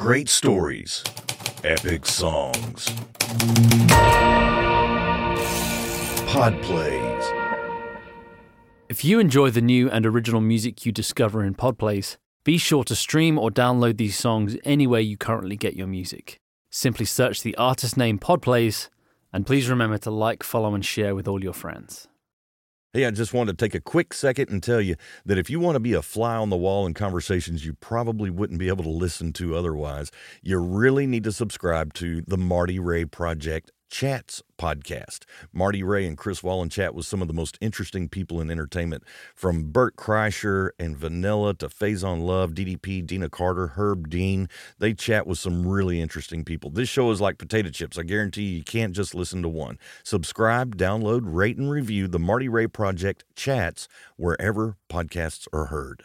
Great stories, epic songs, pod plays. If you enjoy the new and original music you discover in Podplays, be sure to stream or download these songs anywhere you currently get your music. Simply search the artist name Podplays, and please remember to like, follow, and share with all your friends. Hey, I just wanted to take a quick second and tell you that if you want to be a fly on the wall in conversations you probably wouldn't be able to listen to otherwise, you really need to subscribe to the Marty Ray Project Chats podcast. Marty Ray and Chris Wallen chat with some of the most interesting people in entertainment, from Bert Kreischer and Vanilla to Faizon Love, DDP, Deana Carter, Herb Dean. They chat with some really interesting people. This show is like potato chips. I guarantee you, you can't just listen to one. Subscribe, download, rate, and review the Marty Ray Project Chats wherever podcasts are heard.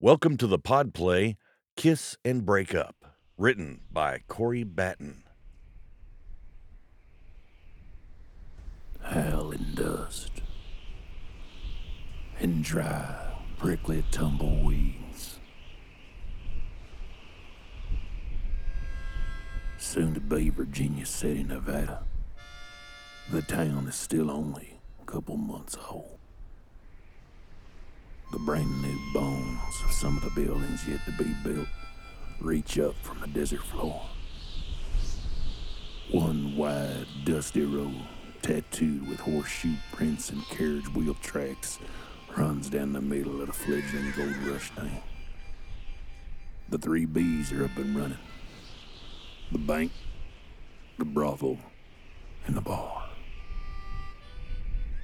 Welcome to the pod play Kiss and Break Up, written by Corey Batten. And dust, and dry, prickly tumbleweeds. Soon to be Virginia City, Nevada. The town is still only a couple months old. The brand new bones of some of the buildings yet to be built reach up from the desert floor. One wide, dusty road tattooed with horseshoe prints and carriage wheel tracks, runs down the middle of the fledgling gold rush town. The three B's are up and running. The bank, the brothel, and the bar.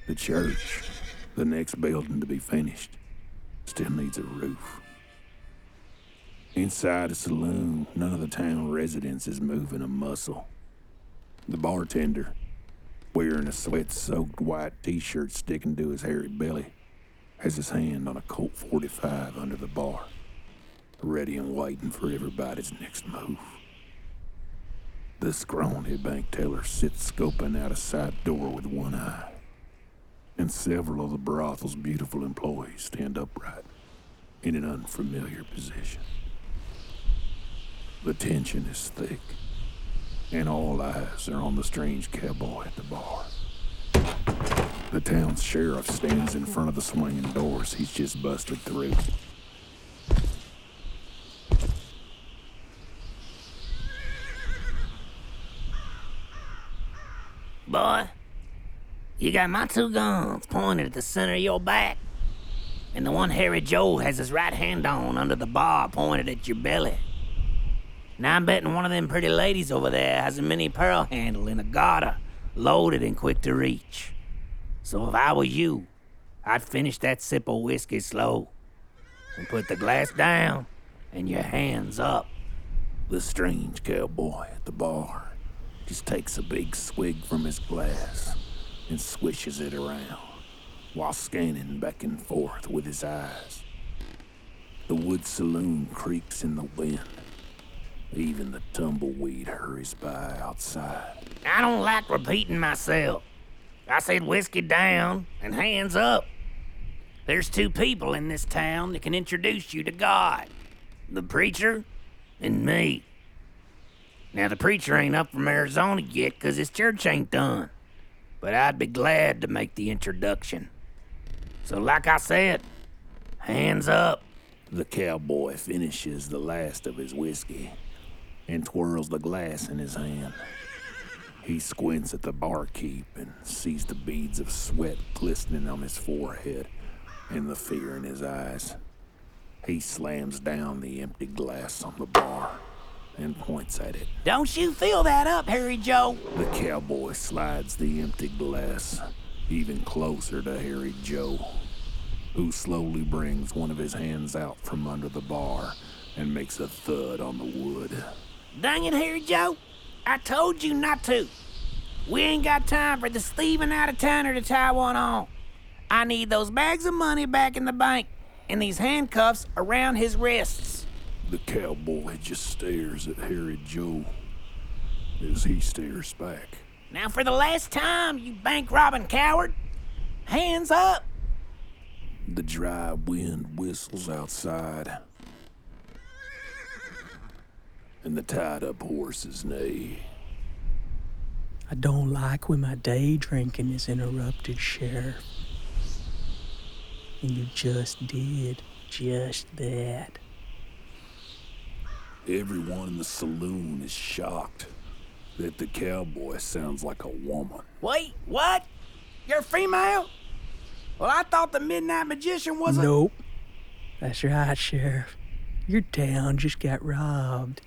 The church, the next building to be finished, still needs a roof. Inside the saloon, none of the town residents is moving a muscle. The bartender, wearing a sweat-soaked white t-shirt sticking to his hairy belly, has his hand on a Colt 45 under the bar, ready and waiting for everybody's next move. The scrawny bank teller sits scoping out a side door with one eye, and several of the brothel's beautiful employees stand upright in an unfamiliar position. The tension is thick and all eyes are on the strange cowboy at the bar. The town's sheriff stands in front of the swinging doors he's just busted through. Boy, you got my two guns pointed at the center of your back, and the one Harry Joe has his right hand on under the bar pointed at your belly. Now I'm betting one of them pretty ladies over there has a mini pearl handle in a garter, loaded and quick to reach. So if I were you, I'd finish that sip of whiskey slow and put the glass down and your hands up. The strange cowboy at the bar just takes a big swig from his glass and swishes it around while scanning back and forth with his eyes. The wood saloon creaks in the wind even the tumbleweed hurries by outside. I don't like repeating myself. I said whiskey down and hands up. There's two people in this town that can introduce you to God the preacher and me. Now, the preacher ain't up from Arizona yet because his church ain't done, but I'd be glad to make the introduction. So, like I said, hands up. The cowboy finishes the last of his whiskey and twirls the glass in his hand. He squints at the barkeep and sees the beads of sweat glistening on his forehead and the fear in his eyes. He slams down the empty glass on the bar and points at it. Don't you fill that up, Harry Joe. The cowboy slides the empty glass even closer to Harry Joe, who slowly brings one of his hands out from under the bar and makes a thud on the wood. Dang it, Harry Joe. I told you not to. We ain't got time for the thieving out of towner to tie one on. I need those bags of money back in the bank and these handcuffs around his wrists. The cowboy just stares at Harry Joe as he stares back. Now, for the last time, you bank robbing coward, hands up. The dry wind whistles outside and the tied up horses neigh. I don't like when my day drinking is interrupted, Sheriff. And you just did just that. Everyone in the saloon is shocked that the cowboy sounds like a woman. Wait, what? You're female? Well, I thought the Midnight Magician was a. Nope. That's right, Sheriff. Your town just got robbed.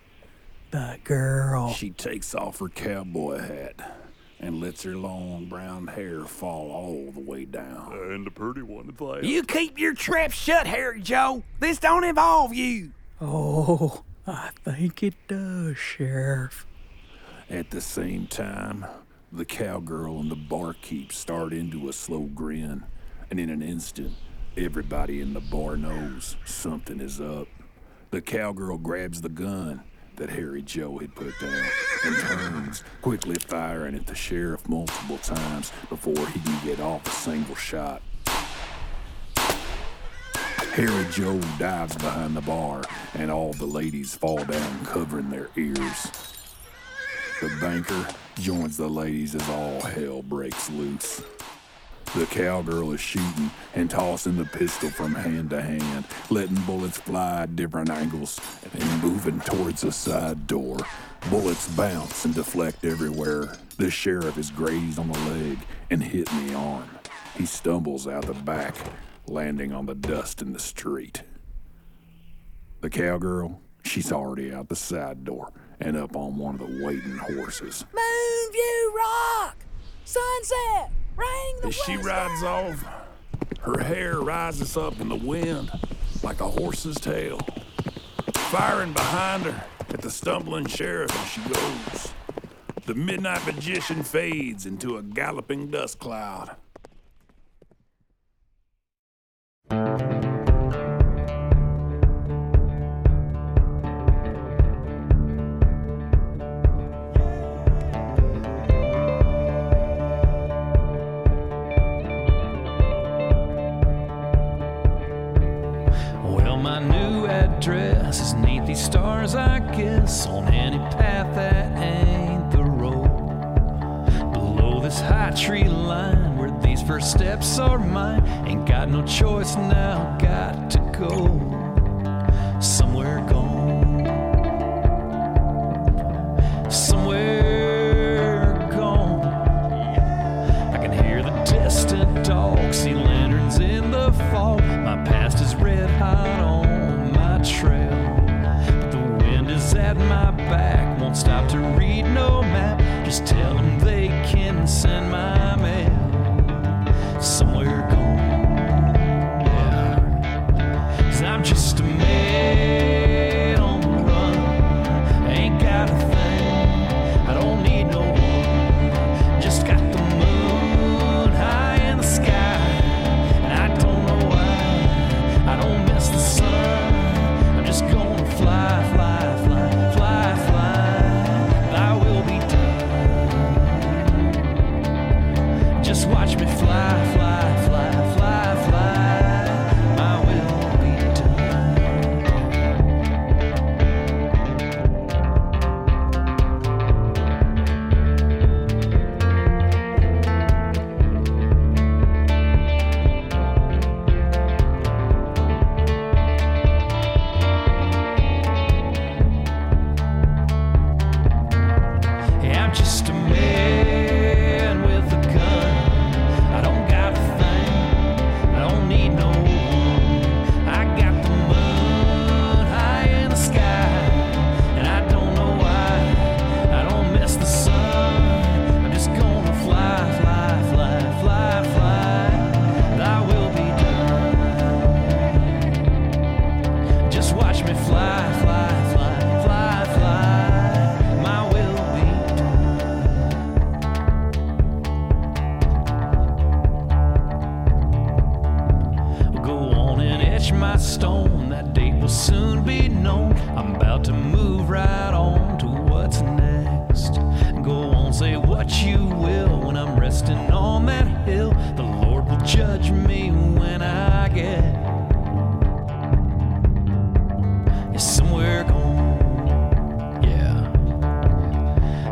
The girl. She takes off her cowboy hat and lets her long brown hair fall all the way down. And the pretty one at last. You keep your trap shut, Harry Joe. This don't involve you. Oh, I think it does, Sheriff. At the same time, the cowgirl and the barkeep start into a slow grin, and in an instant, everybody in the bar knows something is up. The cowgirl grabs the gun that Harry Joe had put down and turns, quickly firing at the sheriff multiple times before he can get off a single shot. Harry Joe dives behind the bar, and all the ladies fall down, covering their ears. The banker joins the ladies as all hell breaks loose. The cowgirl is shooting and tossing the pistol from hand to hand, letting bullets fly at different angles and moving towards a side door. Bullets bounce and deflect everywhere. The sheriff is grazed on the leg and hit in the arm. He stumbles out the back, landing on the dust in the street. The cowgirl, she's already out the side door and up on one of the waiting horses. Moonview Rock! Sunset! As she rides off, her hair rises up in the wind like a horse's tail, firing behind her at the stumbling sheriff as she goes. The midnight magician fades into a galloping dust cloud. Is neath these stars, I guess, on any path that ain't the road. Below this high tree line, where these first steps are mine, ain't got no choice now, got to go somewhere gone. Somewhere my back, won't stop to read no map. Just tell them they can send my mail somewhere gone. Yeah. Cause I'm just a man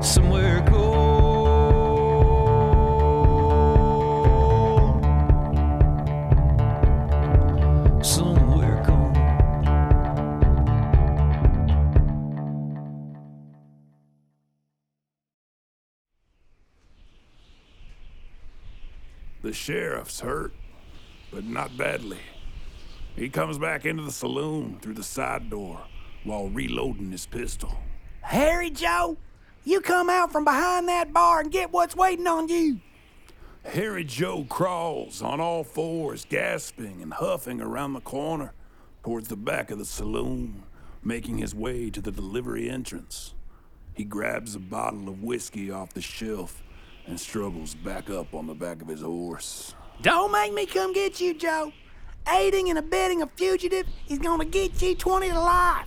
somewhere gold. Somewhere gold. The sheriff's hurt, but not badly. He comes back into the saloon through the side door while reloading his pistol. Harry Joe, you come out from behind that bar and get what's waiting on you. Harry Joe crawls on all fours, gasping and huffing around the corner towards the back of the saloon, making his way to the delivery entrance. He grabs a bottle of whiskey off the shelf and struggles back up on the back of his horse. Don't make me come get you, Joe. Aiding and abetting a fugitive is gonna get you 20 to life.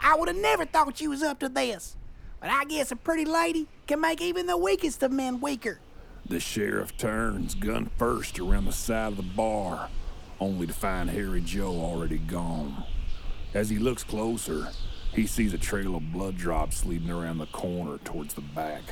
I would have never thought you was up to this. But I guess a pretty lady can make even the weakest of men weaker. The sheriff turns, gun first, around the side of the bar, only to find Harry Joe already gone. As he looks closer, he sees a trail of blood drops leading around the corner towards the back.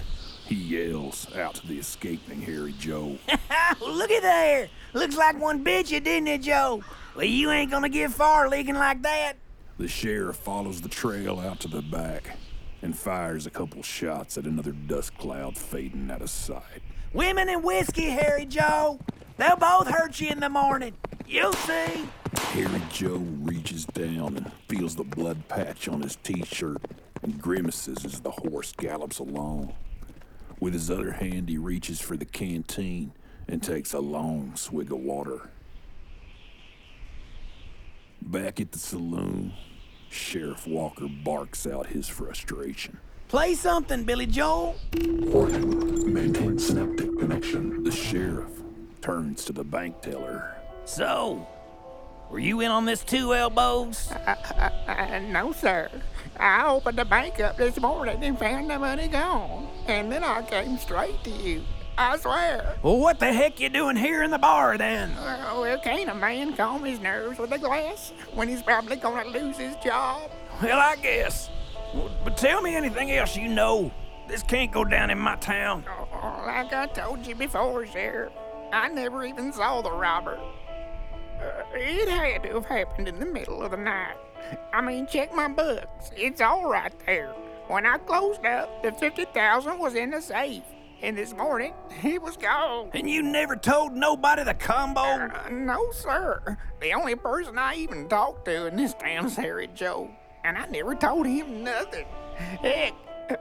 He yells out to the escaping Harry Joe. Look at there. Looks like one bit you, didn't it, Joe? Well, you ain't gonna get far leaking like that. The sheriff follows the trail out to the back and fires a couple shots at another dust cloud fading out of sight. Women and whiskey, Harry Joe. They'll both hurt you in the morning. You'll see. Harry Joe reaches down and feels the blood patch on his t-shirt and grimaces as the horse gallops along. With his other hand, he reaches for the canteen and takes a long swig of water. Back at the saloon, Sheriff Walker barks out his frustration. Play something, Billy Joel. Warning, maintain synaptic connection. The sheriff turns to the bank teller. So, were you in on this too elbows? Uh, uh, uh, uh, no, sir. I opened the bank up this morning and found the money gone. And then I came straight to you. I swear. Well, what the heck you doing here in the bar then? Well, can't a man calm his nerves with a glass when he's probably gonna lose his job? Well, I guess. But tell me anything else you know. This can't go down in my town. Oh, like I told you before, Sheriff, I never even saw the robber. Uh, it had to have happened in the middle of the night. I mean, check my books. It's all right there. When I closed up, the 50000 was in the safe. And this morning, he was gone. And you never told nobody the combo? Uh, no, sir. The only person I even talked to in this town's Harry Joe. And I never told him nothing. Heck,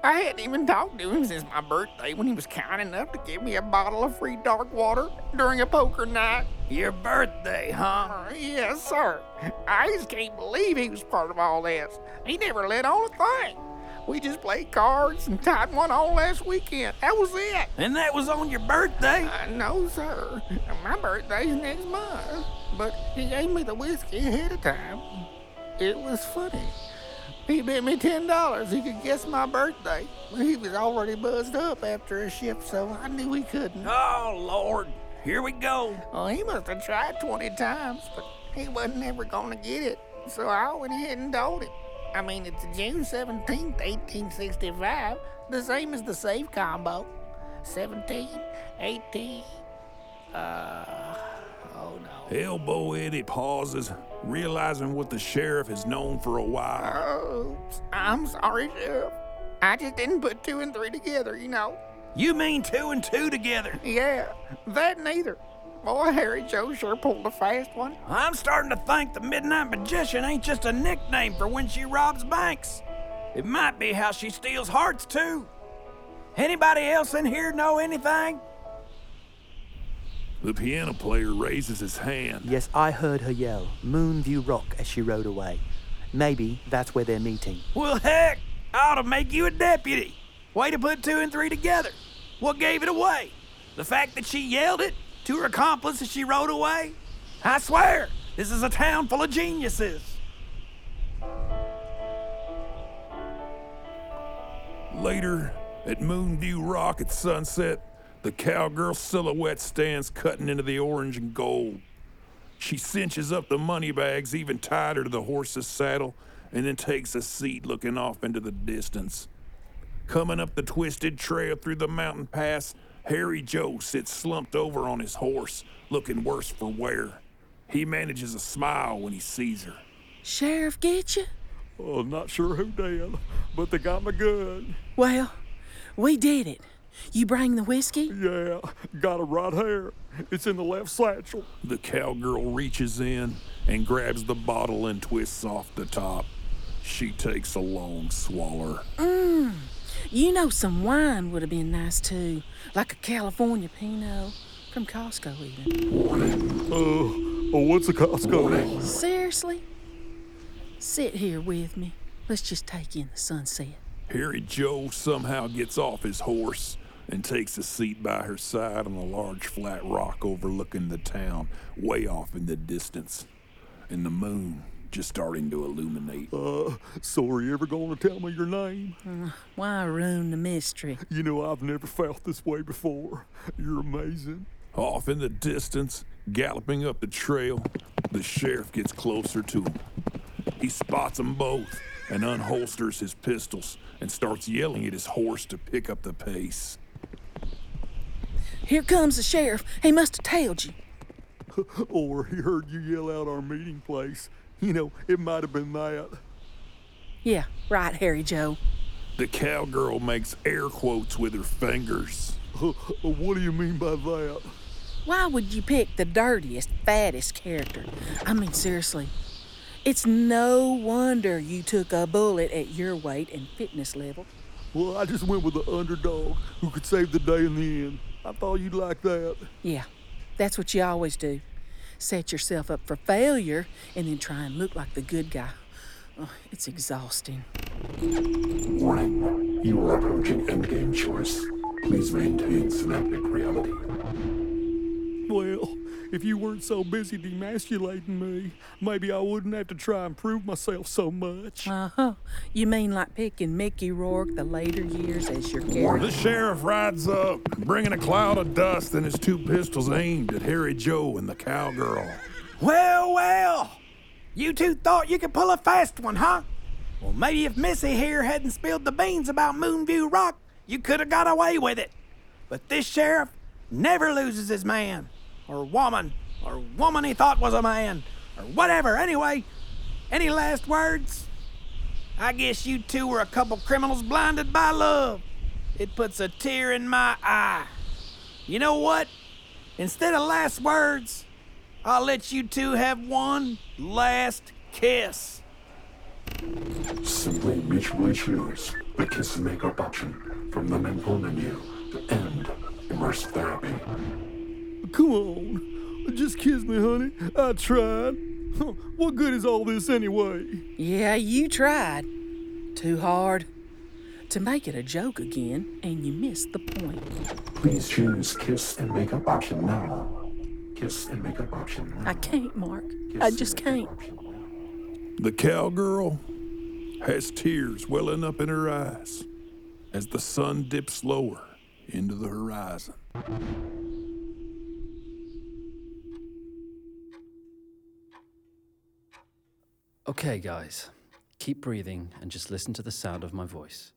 I hadn't even talked to him since my birthday when he was kind enough to give me a bottle of free dark water during a poker night. Your birthday, huh? Uh, yes, sir. I just can't believe he was part of all this. He never let on a thing. We just played cards and tied one on last weekend. That was it. And that was on your birthday? Uh, no, sir. My birthday's next month. But he gave me the whiskey ahead of time. It was funny. He bet me ten dollars he could guess my birthday. He was already buzzed up after a shift, so I knew he couldn't. Oh, Lord. Here we go. Well, he must have tried 20 times, but he wasn't ever gonna get it. So I went ahead and told him. I mean, it's June 17th, 1865, the same as the safe combo. 17, 18, uh, oh no. Elbow Eddie pauses, realizing what the sheriff has known for a while. Oh, I'm sorry, Sheriff. I just didn't put two and three together, you know. You mean two and two together? Yeah, that neither. Boy, Harry Joe sure pulled a fast one. I'm starting to think the Midnight Magician ain't just a nickname for when she robs banks. It might be how she steals hearts, too. Anybody else in here know anything? The piano player raises his hand. Yes, I heard her yell, Moonview Rock, as she rode away. Maybe that's where they're meeting. Well, heck, I ought to make you a deputy. Way to put two and three together. What gave it away? The fact that she yelled it to her accomplice as she rode away? I swear, this is a town full of geniuses. Later, at Moonview Rock at sunset, the cowgirl silhouette stands cutting into the orange and gold. She cinches up the money bags even tighter to the horse's saddle and then takes a seat looking off into the distance. Coming up the twisted trail through the mountain pass, Harry Joe sits slumped over on his horse, looking worse for wear. He manages a smile when he sees her. Sheriff get you? Oh, not sure who did, but they got my gun. Well, we did it. You bring the whiskey? Yeah, got it right here. It's in the left satchel. The cowgirl reaches in and grabs the bottle and twists off the top. She takes a long swaller. Mmm. You know some wine would have been nice too. Like a California Pinot. From Costco even. Oh, oh what's a Costco? Name? Seriously? Sit here with me. Let's just take in the sunset. Harry Joe somehow gets off his horse and takes a seat by her side on a large flat rock overlooking the town, way off in the distance. And the moon just starting to illuminate. Uh, so are you ever going to tell me your name? Uh, why ruin the mystery? You know, I've never felt this way before. You're amazing. Off in the distance, galloping up the trail, the sheriff gets closer to him. He spots them both and unholsters his pistols and starts yelling at his horse to pick up the pace. Here comes the sheriff. He must have tailed you. or he heard you yell out our meeting place. You know, it might have been that. Yeah, right, Harry Joe. The cowgirl makes air quotes with her fingers. what do you mean by that? Why would you pick the dirtiest, fattest character? I mean, seriously. It's no wonder you took a bullet at your weight and fitness level. Well, I just went with the underdog who could save the day in the end. I thought you'd like that. Yeah, that's what you always do. Set yourself up for failure and then try and look like the good guy. Oh, it's exhausting. Warning. You are approaching endgame choice. Please maintain synaptic reality. Well, if you weren't so busy demasculating me, maybe I wouldn't have to try and prove myself so much. Uh huh. You mean like picking Mickey Rourke the later years as your character? The sheriff rides up, bringing a cloud of dust and his two pistols aimed at Harry Joe and the cowgirl. Well, well. You two thought you could pull a fast one, huh? Well, maybe if Missy here hadn't spilled the beans about Moonview Rock, you could have got away with it. But this sheriff never loses his man or woman, or woman he thought was a man, or whatever. Anyway, any last words? I guess you two were a couple criminals blinded by love. It puts a tear in my eye. You know what? Instead of last words, I'll let you two have one last kiss. Simply mutually choose the kiss and makeup option from the mental menu to end immersive therapy. Come on. Just kiss me, honey. I tried. What good is all this anyway? Yeah, you tried. Too hard. To make it a joke again, and you missed the point. Please choose kiss and makeup option now. Kiss and makeup option now. I can't, Mark. Kiss I just can't. The cowgirl has tears welling up in her eyes as the sun dips lower into the horizon. Okay, guys, keep breathing and just listen to the sound of my voice.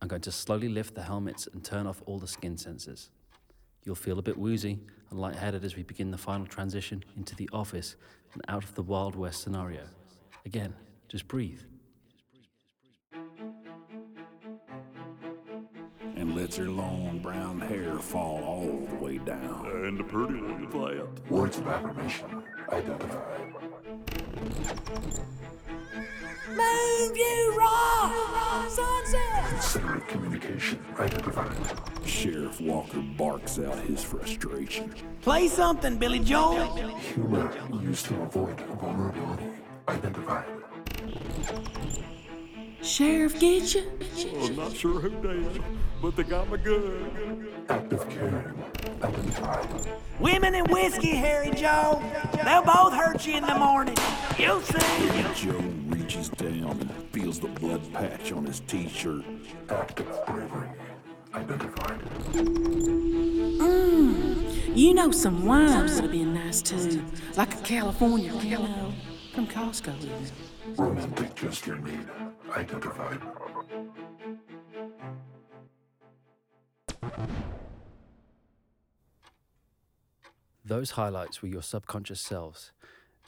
I'm going to slowly lift the helmets and turn off all the skin sensors. You'll feel a bit woozy and lightheaded as we begin the final transition into the office and out of the Wild West scenario. Again, just breathe. And lets her long brown hair fall all the way down. And a pretty one at that. Words of affirmation identified. Moonview Rock! Sunset! Considerate communication identified. Sheriff Walker barks out his frustration. Play something, Billy Joel. Humor used to avoid vulnerability identified. Sheriff get you? Oh, I'm not sure who did, but they got my gun. Active caring identified. Women and whiskey, Harry Joe. They'll both hurt you in the morning. You'll see. Joe reaches down and feels the blood patch on his t-shirt. Active bravery identified. Mmm. You know some wines would have been nice too. Like a California Pinot from Costco. Romantic gesture need identified. Those highlights were your subconscious selves.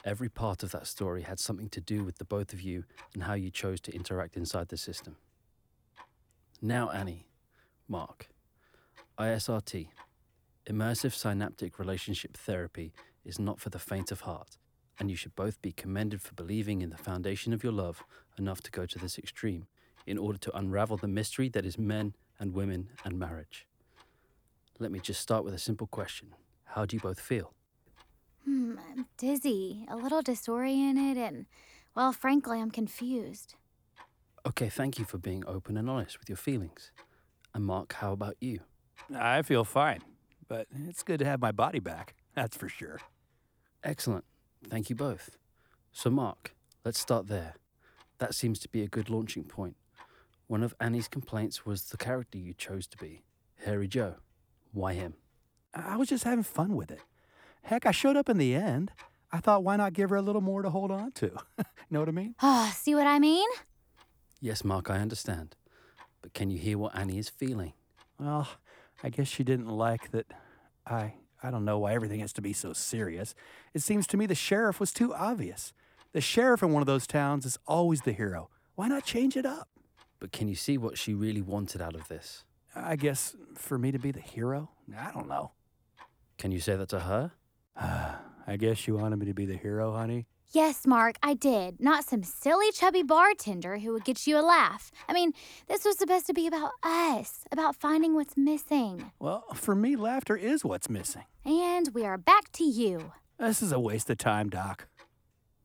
Every part of that story had something to do with the both of you and how you chose to interact inside the system. Now, Annie, Mark, ISRT, immersive synaptic relationship therapy, is not for the faint of heart, and you should both be commended for believing in the foundation of your love enough to go to this extreme in order to unravel the mystery that is men and women and marriage. Let me just start with a simple question How do you both feel? Hmm, I'm dizzy, a little disoriented, and, well, frankly, I'm confused. Okay, thank you for being open and honest with your feelings. And Mark, how about you? I feel fine, but it's good to have my body back, that's for sure. Excellent. Thank you both. So, Mark, let's start there. That seems to be a good launching point. One of Annie's complaints was the character you chose to be, Harry Joe. Why him? I was just having fun with it. Heck, I showed up in the end. I thought, why not give her a little more to hold on to? know what I mean? Ah, see what I mean? Yes, Mark, I understand. But can you hear what Annie is feeling? Well, I guess she didn't like that I I don't know why everything has to be so serious. It seems to me the sheriff was too obvious. The sheriff in one of those towns is always the hero. Why not change it up? But can you see what she really wanted out of this? I guess for me to be the hero? I don't know. Can you say that to her? I guess you wanted me to be the hero, honey. Yes, Mark, I did. Not some silly, chubby bartender who would get you a laugh. I mean, this was supposed to be about us, about finding what's missing. Well, for me, laughter is what's missing. And we are back to you. This is a waste of time, Doc.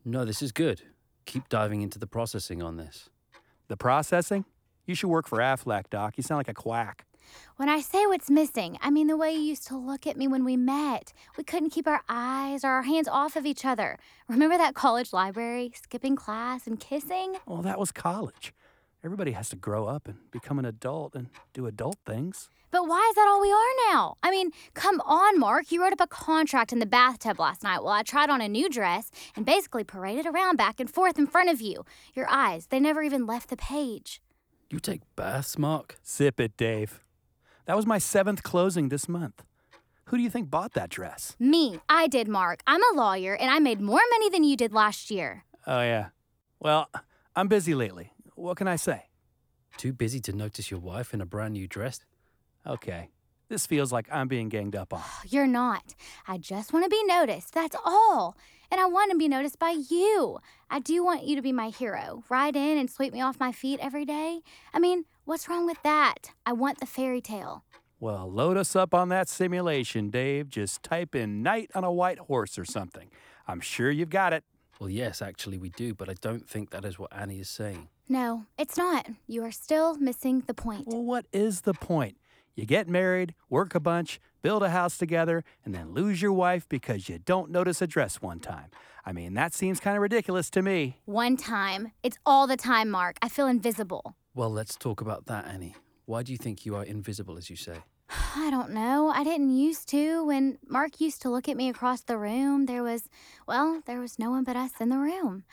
No, this is good. Keep diving into the processing on this. The processing? You should work for Aflac, Doc. You sound like a quack. When I say what's missing, I mean the way you used to look at me when we met. We couldn't keep our eyes or our hands off of each other. Remember that college library, skipping class and kissing? Well, that was college. Everybody has to grow up and become an adult and do adult things. But why is that all we are now? I mean, come on, Mark. You wrote up a contract in the bathtub last night while I tried on a new dress and basically paraded around back and forth in front of you. Your eyes, they never even left the page. You take baths, Mark? Sip it, Dave. That was my seventh closing this month. Who do you think bought that dress? Me. I did, Mark. I'm a lawyer and I made more money than you did last year. Oh, yeah. Well, I'm busy lately. What can I say? Too busy to notice your wife in a brand new dress? Okay. This feels like I'm being ganged up on. You're not. I just want to be noticed. That's all. And I want to be noticed by you. I do want you to be my hero. Ride in and sweep me off my feet every day. I mean, what's wrong with that? I want the fairy tale. Well, load us up on that simulation, Dave. Just type in Knight on a White Horse or something. I'm sure you've got it. Well, yes, actually, we do, but I don't think that is what Annie is saying. No, it's not. You are still missing the point. Well, what is the point? You get married, work a bunch, build a house together, and then lose your wife because you don't notice a dress one time. I mean, that seems kind of ridiculous to me. One time. It's all the time, Mark. I feel invisible. Well, let's talk about that, Annie. Why do you think you are invisible, as you say? I don't know. I didn't used to. When Mark used to look at me across the room, there was, well, there was no one but us in the room.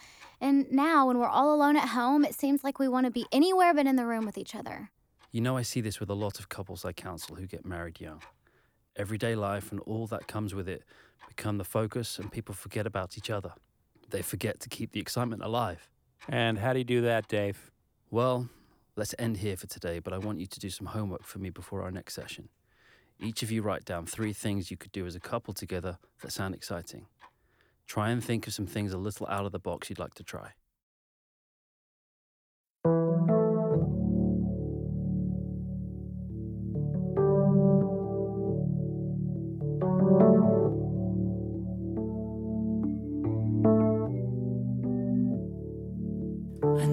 And now, when we're all alone at home, it seems like we want to be anywhere but in the room with each other. You know, I see this with a lot of couples I counsel who get married young. Everyday life and all that comes with it become the focus, and people forget about each other. They forget to keep the excitement alive. And how do you do that, Dave? Well, let's end here for today, but I want you to do some homework for me before our next session. Each of you write down three things you could do as a couple together that sound exciting. Try and think of some things a little out of the box you'd like to try. I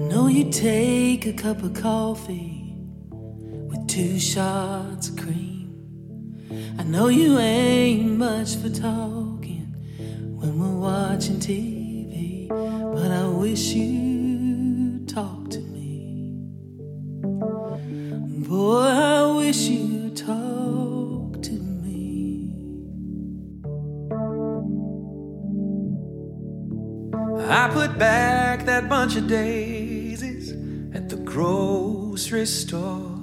a cup of coffee with two shots of cream. I know you ain't much for talking when we're watching TV, but I wish you'd talk to me. Boy, I wish you'd talk to me. I put back that bunch of the grocery store.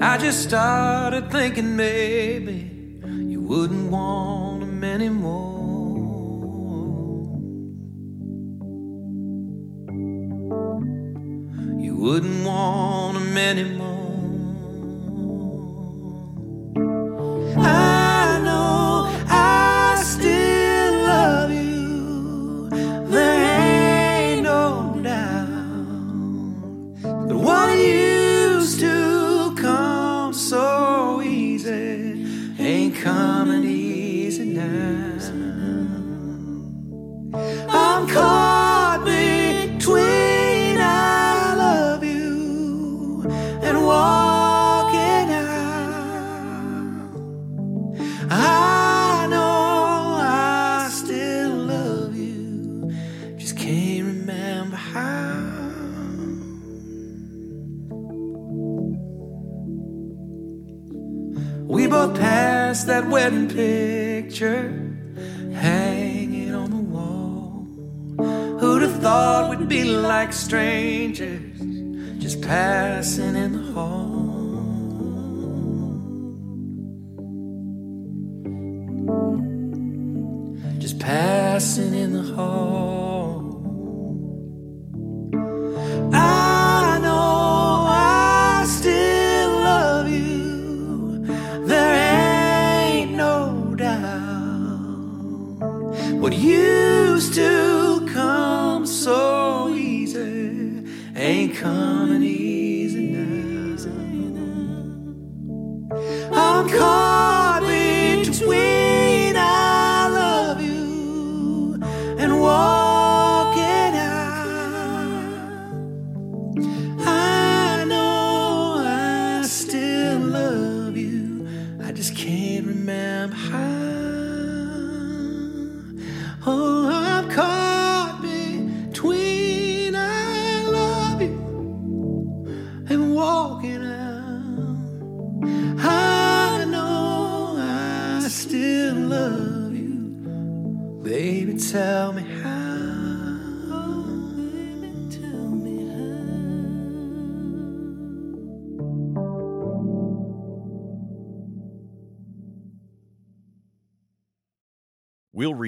I just started thinking maybe you wouldn't want him anymore. We both passed that wedding picture hanging on the wall. Who'd have thought we'd be like strangers, just passing in the hall? Just passing in the hall.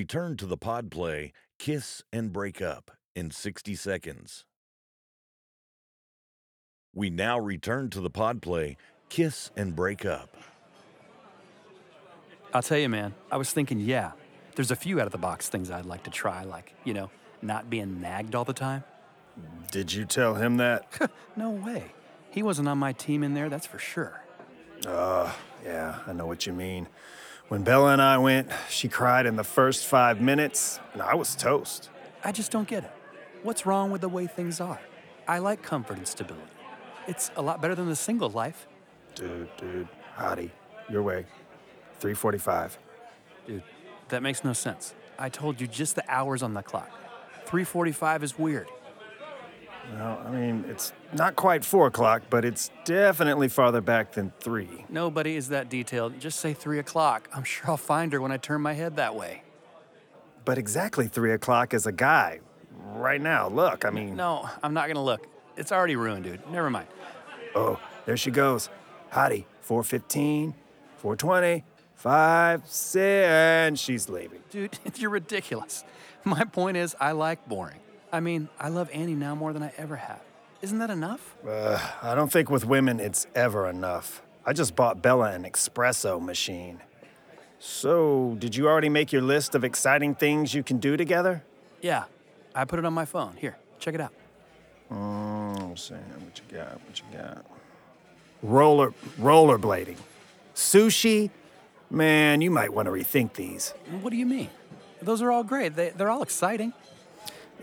Return to the pod play Kiss and Break Up in 60 seconds. We now return to the pod play Kiss and Break Up. I'll tell you, man, I was thinking, yeah, there's a few out of the box things I'd like to try, like, you know, not being nagged all the time. Did you tell him that? no way. He wasn't on my team in there, that's for sure. Uh, yeah, I know what you mean. When Bella and I went, she cried in the first five minutes, and I was toast. I just don't get it. What's wrong with the way things are? I like comfort and stability. It's a lot better than the single life. Dude, dude, hottie, your way. 345. Dude, that makes no sense. I told you just the hours on the clock. 345 is weird. Well, I mean, it's not quite four o'clock, but it's definitely farther back than three. Nobody is that detailed. Just say 3 o'clock. I'm sure I'll find her when I turn my head that way. But exactly three o'clock is a guy. Right now, look, I mean. No, I'm not gonna look. It's already ruined, dude. Never mind. Oh, there she goes. Hottie, 415, 420, 5, 6, and she's leaving. Dude, you're ridiculous. My point is, I like boring. I mean, I love Annie now more than I ever have. Isn't that enough? Uh, I don't think with women it's ever enough. I just bought Bella an espresso machine. So, did you already make your list of exciting things you can do together? Yeah, I put it on my phone. Here, check it out. Oh, let's see what you got. What you got? Roller rollerblading, sushi. Man, you might want to rethink these. What do you mean? Those are all great. They, they're all exciting.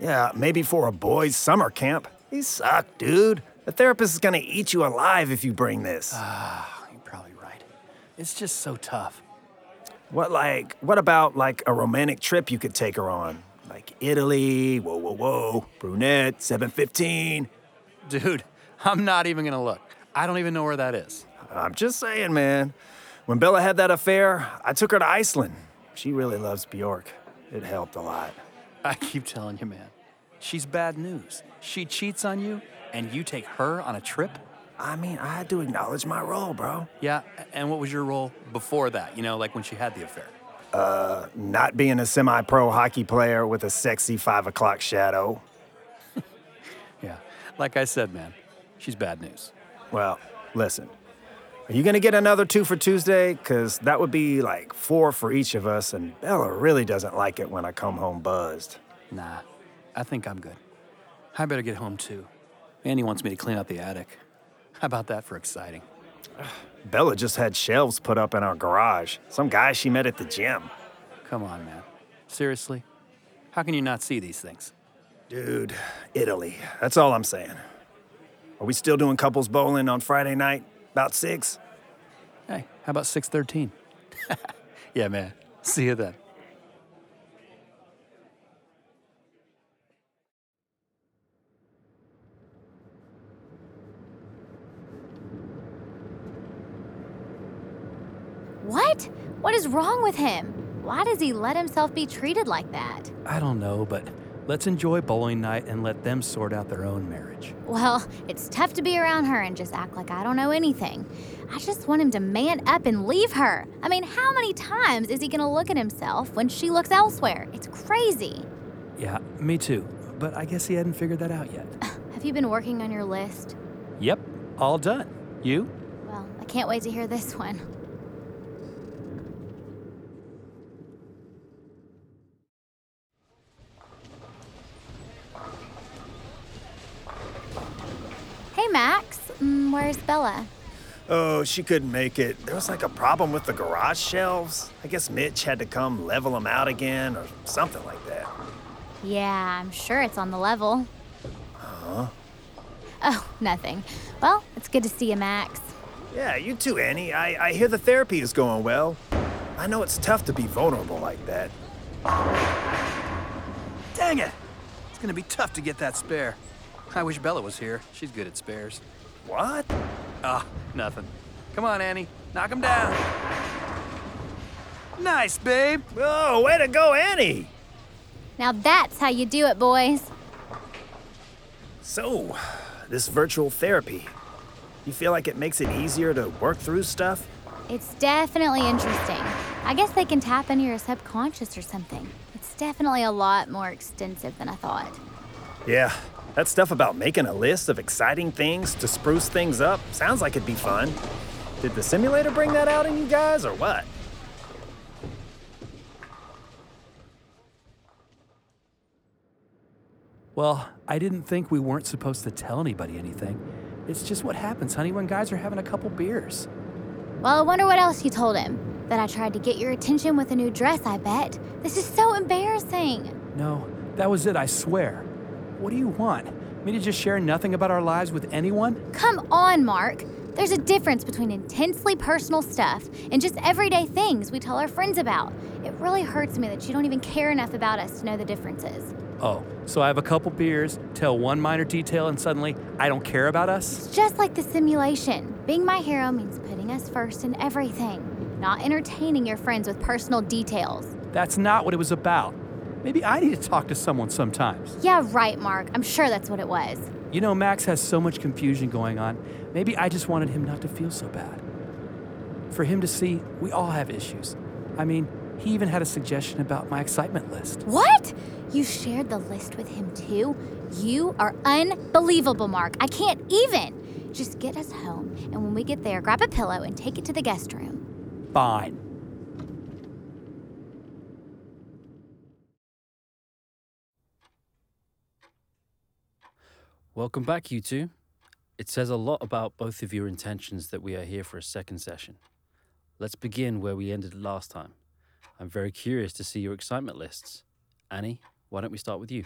Yeah, maybe for a boys' summer camp. These suck, dude. The therapist is gonna eat you alive if you bring this. Ah, you're probably right. It's just so tough. What like? What about like a romantic trip you could take her on? Like Italy? Whoa, whoa, whoa! Brunette, seven fifteen. Dude, I'm not even gonna look. I don't even know where that is. I'm just saying, man. When Bella had that affair, I took her to Iceland. She really loves Bjork. It helped a lot. I keep telling you, man. She's bad news. She cheats on you, and you take her on a trip? I mean, I had to acknowledge my role, bro. Yeah, and what was your role before that? You know, like when she had the affair? Uh, not being a semi pro hockey player with a sexy five o'clock shadow. Yeah, like I said, man, she's bad news. Well, listen. Are you gonna get another two for Tuesday? Cause that would be like four for each of us, and Bella really doesn't like it when I come home buzzed. Nah, I think I'm good. I better get home too. Annie wants me to clean out the attic. How about that for exciting? Bella just had shelves put up in our garage. Some guy she met at the gym. Come on, man. Seriously? How can you not see these things? Dude, Italy. That's all I'm saying. Are we still doing couples bowling on Friday night? About six? Hey, how about 613? yeah, man. See you then. What? What is wrong with him? Why does he let himself be treated like that? I don't know, but let's enjoy bowling night and let them sort out their own marriage. Well, it's tough to be around her and just act like I don't know anything. I just want him to man up and leave her. I mean, how many times is he gonna look at himself when she looks elsewhere? It's crazy. Yeah, me too. But I guess he hadn't figured that out yet. Have you been working on your list? yep, all done. You? Well, I can't wait to hear this one. Max. Mm, where's Bella? Oh, she couldn't make it. There was like a problem with the garage shelves. I guess Mitch had to come level them out again or something like that. Yeah, I'm sure it's on the level. Huh? Oh, nothing. Well, it's good to see you, Max. Yeah, you too, Annie. I, I hear the therapy is going well. I know it's tough to be vulnerable like that. Dang it! It's gonna be tough to get that spare. I wish Bella was here. She's good at spares. What? Ah, nothing. Come on, Annie. Knock him down. Nice, babe. Oh, way to go, Annie. Now that's how you do it, boys. So, this virtual therapy, you feel like it makes it easier to work through stuff? It's definitely interesting. I guess they can tap into your subconscious or something. It's definitely a lot more extensive than I thought. Yeah, that stuff about making a list of exciting things to spruce things up sounds like it'd be fun. Did the simulator bring that out in you guys, or what? Well, I didn't think we weren't supposed to tell anybody anything. It's just what happens, honey, when guys are having a couple beers. Well, I wonder what else you told him. That I tried to get your attention with a new dress, I bet. This is so embarrassing. No, that was it, I swear. What do you want? Me to just share nothing about our lives with anyone? Come on, Mark. There's a difference between intensely personal stuff and just everyday things we tell our friends about. It really hurts me that you don't even care enough about us to know the differences. Oh, so I have a couple beers, tell one minor detail, and suddenly I don't care about us? It's just like the simulation. Being my hero means putting us first in everything, not entertaining your friends with personal details. That's not what it was about. Maybe I need to talk to someone sometimes. Yeah, right, Mark. I'm sure that's what it was. You know, Max has so much confusion going on. Maybe I just wanted him not to feel so bad. For him to see we all have issues. I mean, he even had a suggestion about my excitement list. What? You shared the list with him too? You are unbelievable, Mark. I can't even. Just get us home, and when we get there, grab a pillow and take it to the guest room. Fine. Welcome back, you two. It says a lot about both of your intentions that we are here for a second session. Let's begin where we ended last time. I'm very curious to see your excitement lists. Annie, why don't we start with you?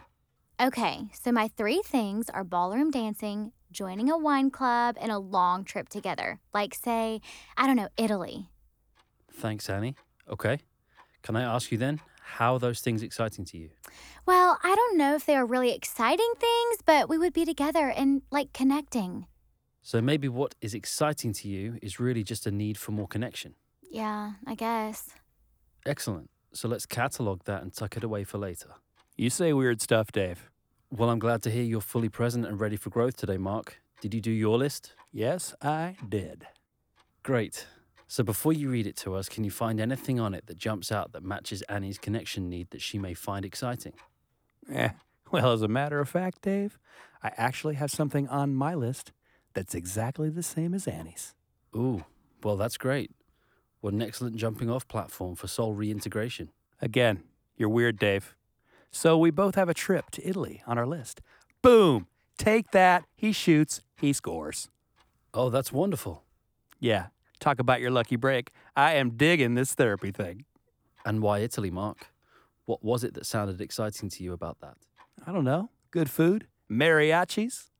Okay, so my three things are ballroom dancing, joining a wine club, and a long trip together. Like, say, I don't know, Italy. Thanks, Annie. Okay. Can I ask you then, how are those things exciting to you? Well, I don't know if they are really exciting things, but we would be together and like connecting. So maybe what is exciting to you is really just a need for more connection. Yeah, I guess. Excellent. So let's catalogue that and tuck it away for later. You say weird stuff, Dave. Well, I'm glad to hear you're fully present and ready for growth today, Mark. Did you do your list? Yes, I did. Great. So before you read it to us, can you find anything on it that jumps out that matches Annie's connection need that she may find exciting? Eh, well, as a matter of fact, Dave, I actually have something on my list that's exactly the same as Annie's. Ooh, well, that's great. What an excellent jumping off platform for soul reintegration. Again, you're weird, Dave. So we both have a trip to Italy on our list. Boom! Take that. He shoots, he scores. Oh, that's wonderful. Yeah, talk about your lucky break. I am digging this therapy thing. And why Italy, Mark? What was it that sounded exciting to you about that? I don't know. Good food? Mariachis?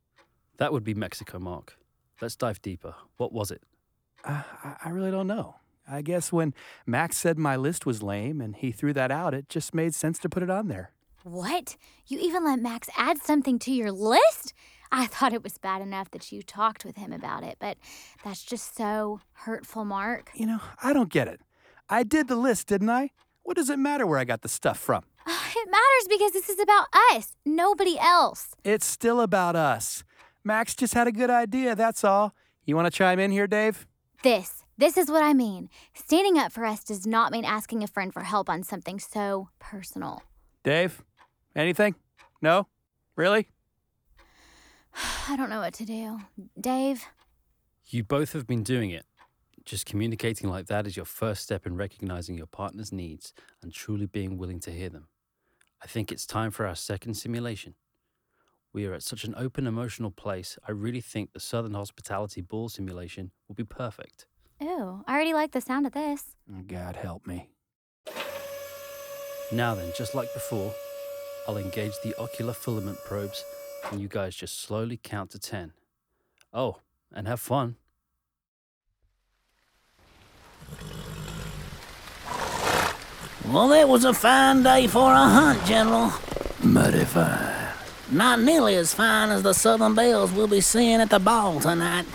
That would be Mexico, Mark. Let's dive deeper. What was it? Uh, I- I really don't know. I guess when Max said my list was lame and he threw that out, it just made sense to put it on there. What? You even let Max add something to your list? I thought it was bad enough that you talked with him about it, but that's just so hurtful, Mark. You know, I don't get it. I did the list, didn't I? What does it matter where I got the stuff from? It matters because this is about us, nobody else. It's still about us. Max just had a good idea, that's all. You want to chime in here, Dave? This, this is what I mean. Standing up for us does not mean asking a friend for help on something so personal. Dave? Anything? No? Really? I don't know what to do. Dave? You both have been doing it. Just communicating like that is your first step in recognizing your partner's needs and truly being willing to hear them. I think it's time for our second simulation. We are at such an open emotional place, I really think the Southern Hospitality Ball simulation will be perfect. Ooh, I already like the sound of this. God help me. Now then, just like before, I'll engage the ocular filament probes and you guys just slowly count to 10. Oh, and have fun. Well, that was a fine day for a hunt, General. Mighty fine. Not nearly as fine as the Southern Belles we'll be seeing at the ball tonight.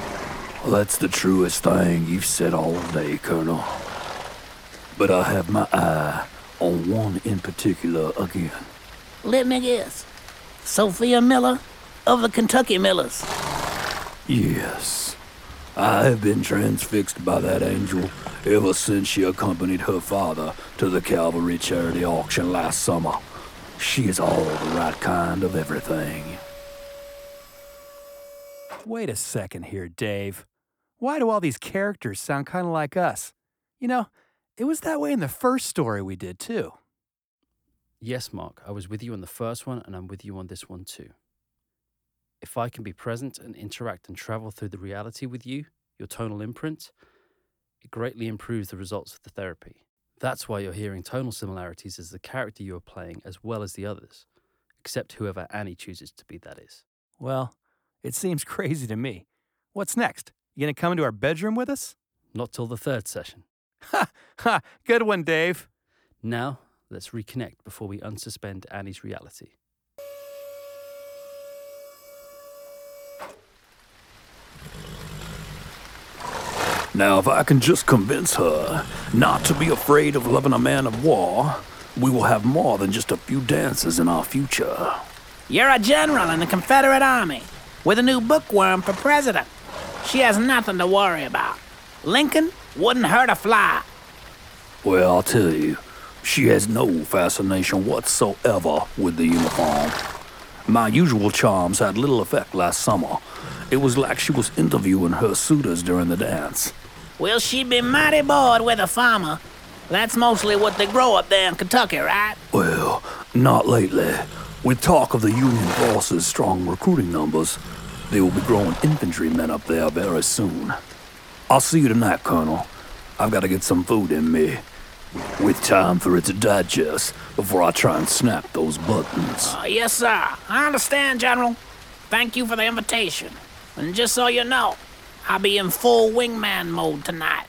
Well, that's the truest thing you've said all day, Colonel. But I have my eye on one in particular again. Let me guess. Sophia Miller of the Kentucky Millers. Yes. I have been transfixed by that angel ever since she accompanied her father to the cavalry charity auction last summer. She is all the right kind of everything. Wait a second here, Dave. Why do all these characters sound kind of like us? You know, it was that way in the first story we did, too. Yes, Mark, I was with you on the first one and I'm with you on this one too. If I can be present and interact and travel through the reality with you, your tonal imprint, it greatly improves the results of the therapy. That's why you're hearing tonal similarities as the character you are playing as well as the others, except whoever Annie chooses to be, that is. Well, it seems crazy to me. What's next? You gonna come into our bedroom with us? Not till the third session. Ha! Ha! Good one, Dave. Now, let's reconnect before we unsuspend Annie's reality. Now, if I can just convince her not to be afraid of loving a man of war, we will have more than just a few dances in our future. You're a general in the Confederate Army with a new bookworm for president. She has nothing to worry about. Lincoln wouldn't hurt a fly. Well, I'll tell you, she has no fascination whatsoever with the uniform. My usual charms had little effect last summer. It was like she was interviewing her suitors during the dance. Well, she'd be mighty bored with a farmer. That's mostly what they grow up there in Kentucky, right? Well, not lately. With talk of the Union forces' strong recruiting numbers, they will be growing infantrymen up there very soon. I'll see you tonight, Colonel. I've got to get some food in me. With time for it to digest before I try and snap those buttons. Uh, yes, sir. I understand, General. Thank you for the invitation. And just so you know, I'll be in full wingman mode tonight.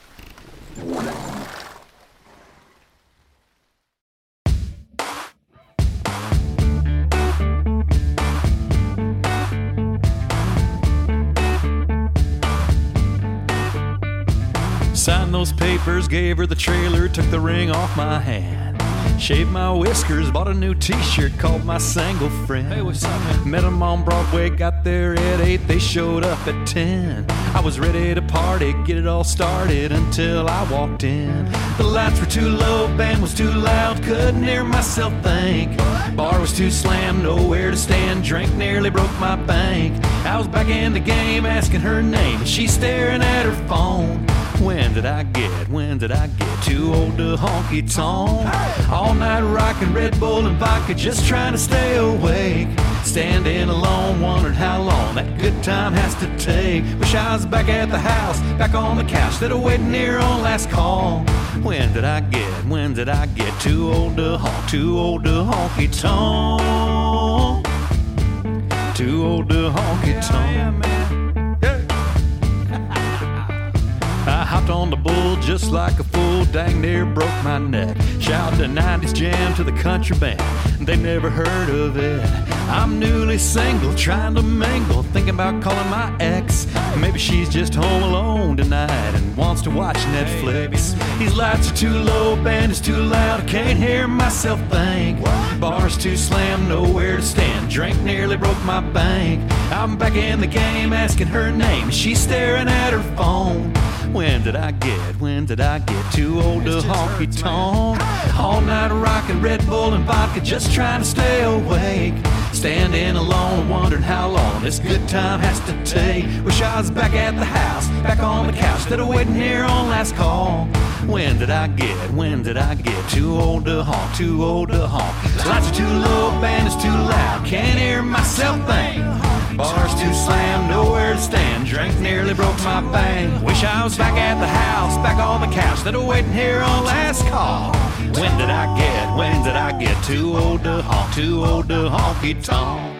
Signed those papers, gave her the trailer, took the ring off my hand. Shaved my whiskers, bought a new t shirt, called my single friend. Hey, what's up, man? Met him on Broadway, got there at 8, they showed up at 10. I was ready to party, get it all started until I walked in. The lights were too low, band was too loud, couldn't hear myself think. Bar was too slammed, nowhere to stand, drink nearly broke my bank. I was back in the game asking her name, and she's staring at her phone. When did I get, when did I get too old to honky tonk? All night rocking Red Bull and vodka, just trying to stay awake. Standing alone, wondering how long that good time has to take. Wish I was back at the house, back on the couch, instead of waiting here on last call. When did I get, when did I get too old to honk, too old to honky tonk? Too old to honky tonk. I hopped on the bull just like a fool, dang near broke my neck. Shouted a 90s jam to the country band, they never heard of it. I'm newly single, trying to mingle, thinking about calling my ex. Maybe she's just home alone tonight and wants to watch Netflix. These lights are too low, band is too loud, I can't hear myself think. Bar's too slammed, nowhere to stand, drink nearly broke my bank. I'm back in the game, asking her name, she's staring at her phone. When did I get, when did I get too old to honky tonk? All night rocking Red Bull and vodka, just trying to stay awake. Standing alone, wondering how long this good time has to take. Wish I was back at the house, back on the couch, instead of waiting here on last call. When did I get, when did I get too old to honk, too old to honk? Lights are too low, band is too loud, can't hear myself think. Bars too slammed, nowhere to stand. Drink nearly broke my bank. Wish I was back at the house, back on the couch, instead of waiting here on last call. When did I get, when did I get too old to honk, too old to honky tonk?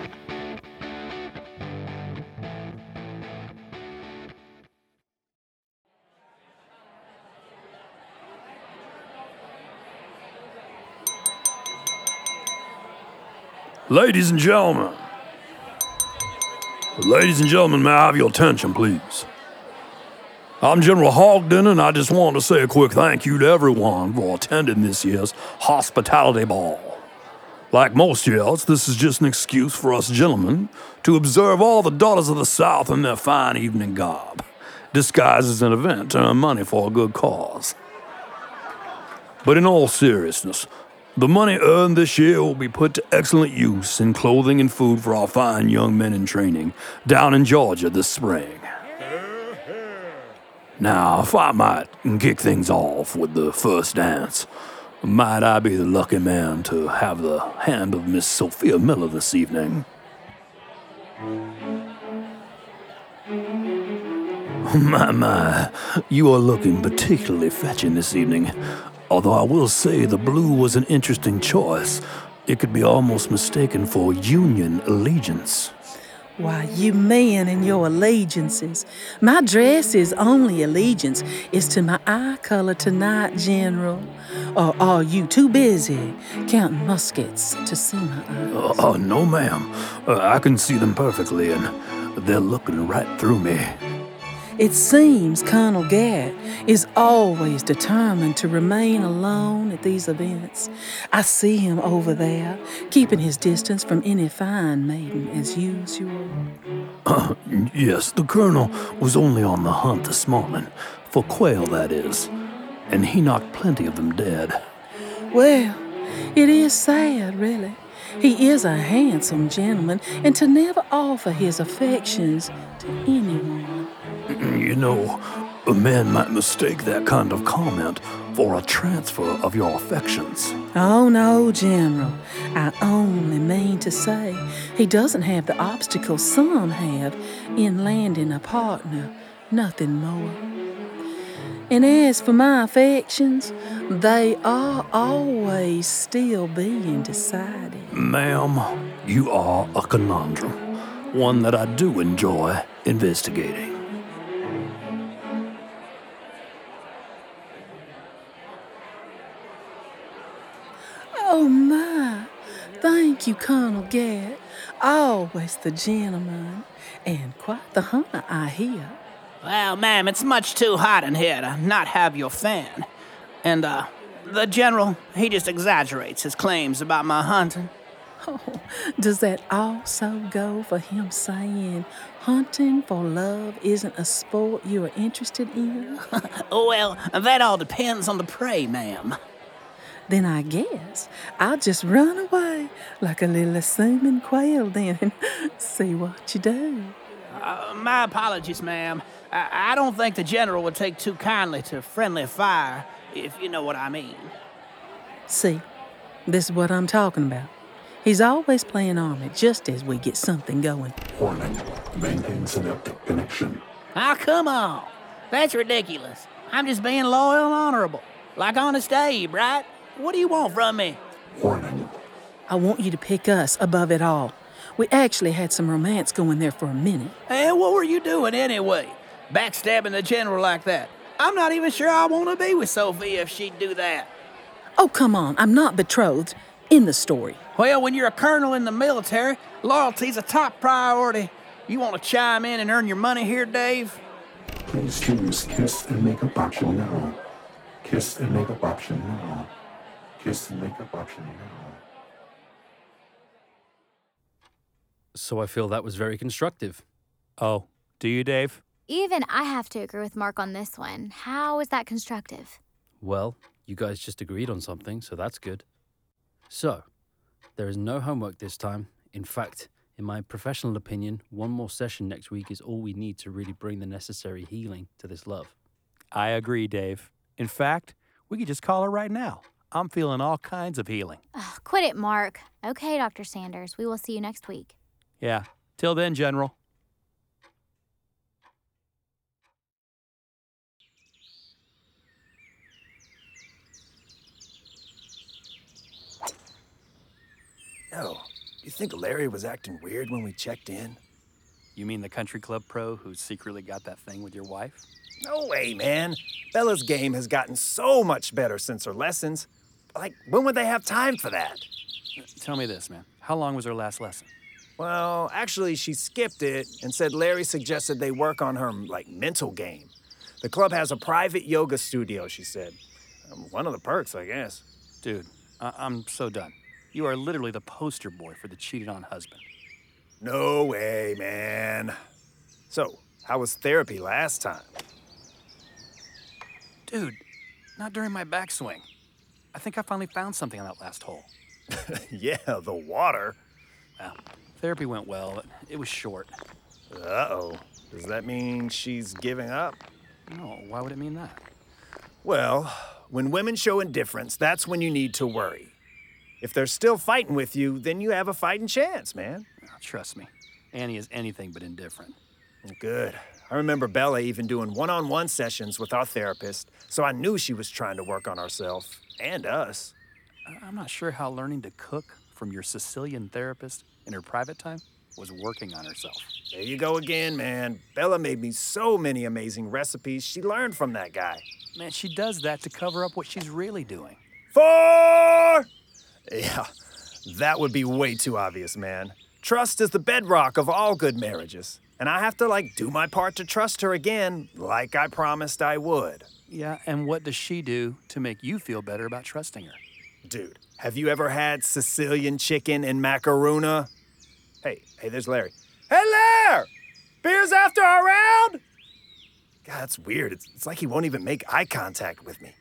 Ladies and gentlemen. Ladies and gentlemen, may I have your attention, please? I'm General Hogden, and I just want to say a quick thank you to everyone for attending this year's hospitality ball. Like most years, this is just an excuse for us gentlemen to observe all the daughters of the South in their fine evening garb, disguised as an event to earn money for a good cause. But in all seriousness, the money earned this year will be put to excellent use in clothing and food for our fine young men in training down in Georgia this spring. Now, if I might kick things off with the first dance, might I be the lucky man to have the hand of Miss Sophia Miller this evening? My, my, you are looking particularly fetching this evening. Although I will say the blue was an interesting choice. It could be almost mistaken for Union allegiance. Why, you men and your allegiances. My dress is only allegiance is to my eye color tonight, General. Or are you too busy counting muskets to see my eyes? Oh, oh, no, ma'am. Uh, I can see them perfectly, and they're looking right through me. It seems Colonel Gatt is always determined to remain alone at these events. I see him over there, keeping his distance from any fine maiden as usual. Uh, yes, the Colonel was only on the hunt this morning, for quail, that is, and he knocked plenty of them dead. Well, it is sad, really. He is a handsome gentleman, and to never offer his affections to anyone. You know, a man might mistake that kind of comment for a transfer of your affections. Oh, no, General. I only mean to say he doesn't have the obstacles some have in landing a partner, nothing more. And as for my affections, they are always still being decided. Ma'am, you are a conundrum, one that I do enjoy investigating. Thank you, Colonel Gatt. Always the gentleman. And quite the hunter, I hear. Well, ma'am, it's much too hot in here to not have your fan. And, uh, the general, he just exaggerates his claims about my hunting. Oh, does that also go for him saying hunting for love isn't a sport you are interested in? Oh, well, that all depends on the prey, ma'am. Then I guess I'll just run away like a little assuming quail then and see what you do. Uh, my apologies, ma'am. I, I don't think the general would take too kindly to friendly fire, if you know what I mean. See, this is what I'm talking about. He's always playing army just as we get something going. Warning. Maintain synaptic connection. Now, come on. That's ridiculous. I'm just being loyal and honorable. Like Honest Abe, right? What do you want from me? Warning. I want you to pick us above it all. We actually had some romance going there for a minute. And what were you doing anyway? Backstabbing the general like that. I'm not even sure I want to be with Sophie if she'd do that. Oh, come on, I'm not betrothed in the story. Well, when you're a colonel in the military, loyalty's a top priority. You want to chime in and earn your money here, Dave? Please choose kiss and makeup option now. Kiss and makeup option now. Kiss and makeup option now. So I feel that was very constructive. Oh, do you, Dave? Even I have to agree with Mark on this one. How is that constructive? Well, you guys just agreed on something, so that's good. So, there is no homework this time. In fact, in my professional opinion, one more session next week is all we need to really bring the necessary healing to this love. I agree, Dave. In fact, we could just call her right now. I'm feeling all kinds of healing. Ugh, quit it, Mark. Okay, Dr. Sanders. We will see you next week. Yeah. Till then, General. Yo, you think Larry was acting weird when we checked in? You mean the country club pro who secretly got that thing with your wife? No way, man. Bella's game has gotten so much better since her lessons. Like, when would they have time for that? Tell me this, man. How long was her last lesson? Well, actually, she skipped it and said Larry suggested they work on her, like, mental game. The club has a private yoga studio, she said. Um, one of the perks, I guess. Dude, I- I'm so done. You are literally the poster boy for the cheated on husband. No way, man. So, how was therapy last time? Dude, not during my backswing. I think I finally found something on that last hole. yeah, the water. Well, therapy went well, but it was short. Uh oh. Does that mean she's giving up? No, why would it mean that? Well, when women show indifference, that's when you need to worry. If they're still fighting with you, then you have a fighting chance, man. Oh, trust me, Annie is anything but indifferent. Good. I remember Bella even doing one on one sessions with our therapist, so I knew she was trying to work on herself and us. I'm not sure how learning to cook from your Sicilian therapist in her private time was working on herself. There you go again, man. Bella made me so many amazing recipes she learned from that guy. Man, she does that to cover up what she's really doing. Four! Yeah, that would be way too obvious, man. Trust is the bedrock of all good marriages. And I have to, like, do my part to trust her again, like I promised I would. Yeah, and what does she do to make you feel better about trusting her? Dude, have you ever had Sicilian chicken and macarona? Hey, hey, there's Larry. Hey, Larry! Beers after our round? God, that's weird. It's, it's like he won't even make eye contact with me.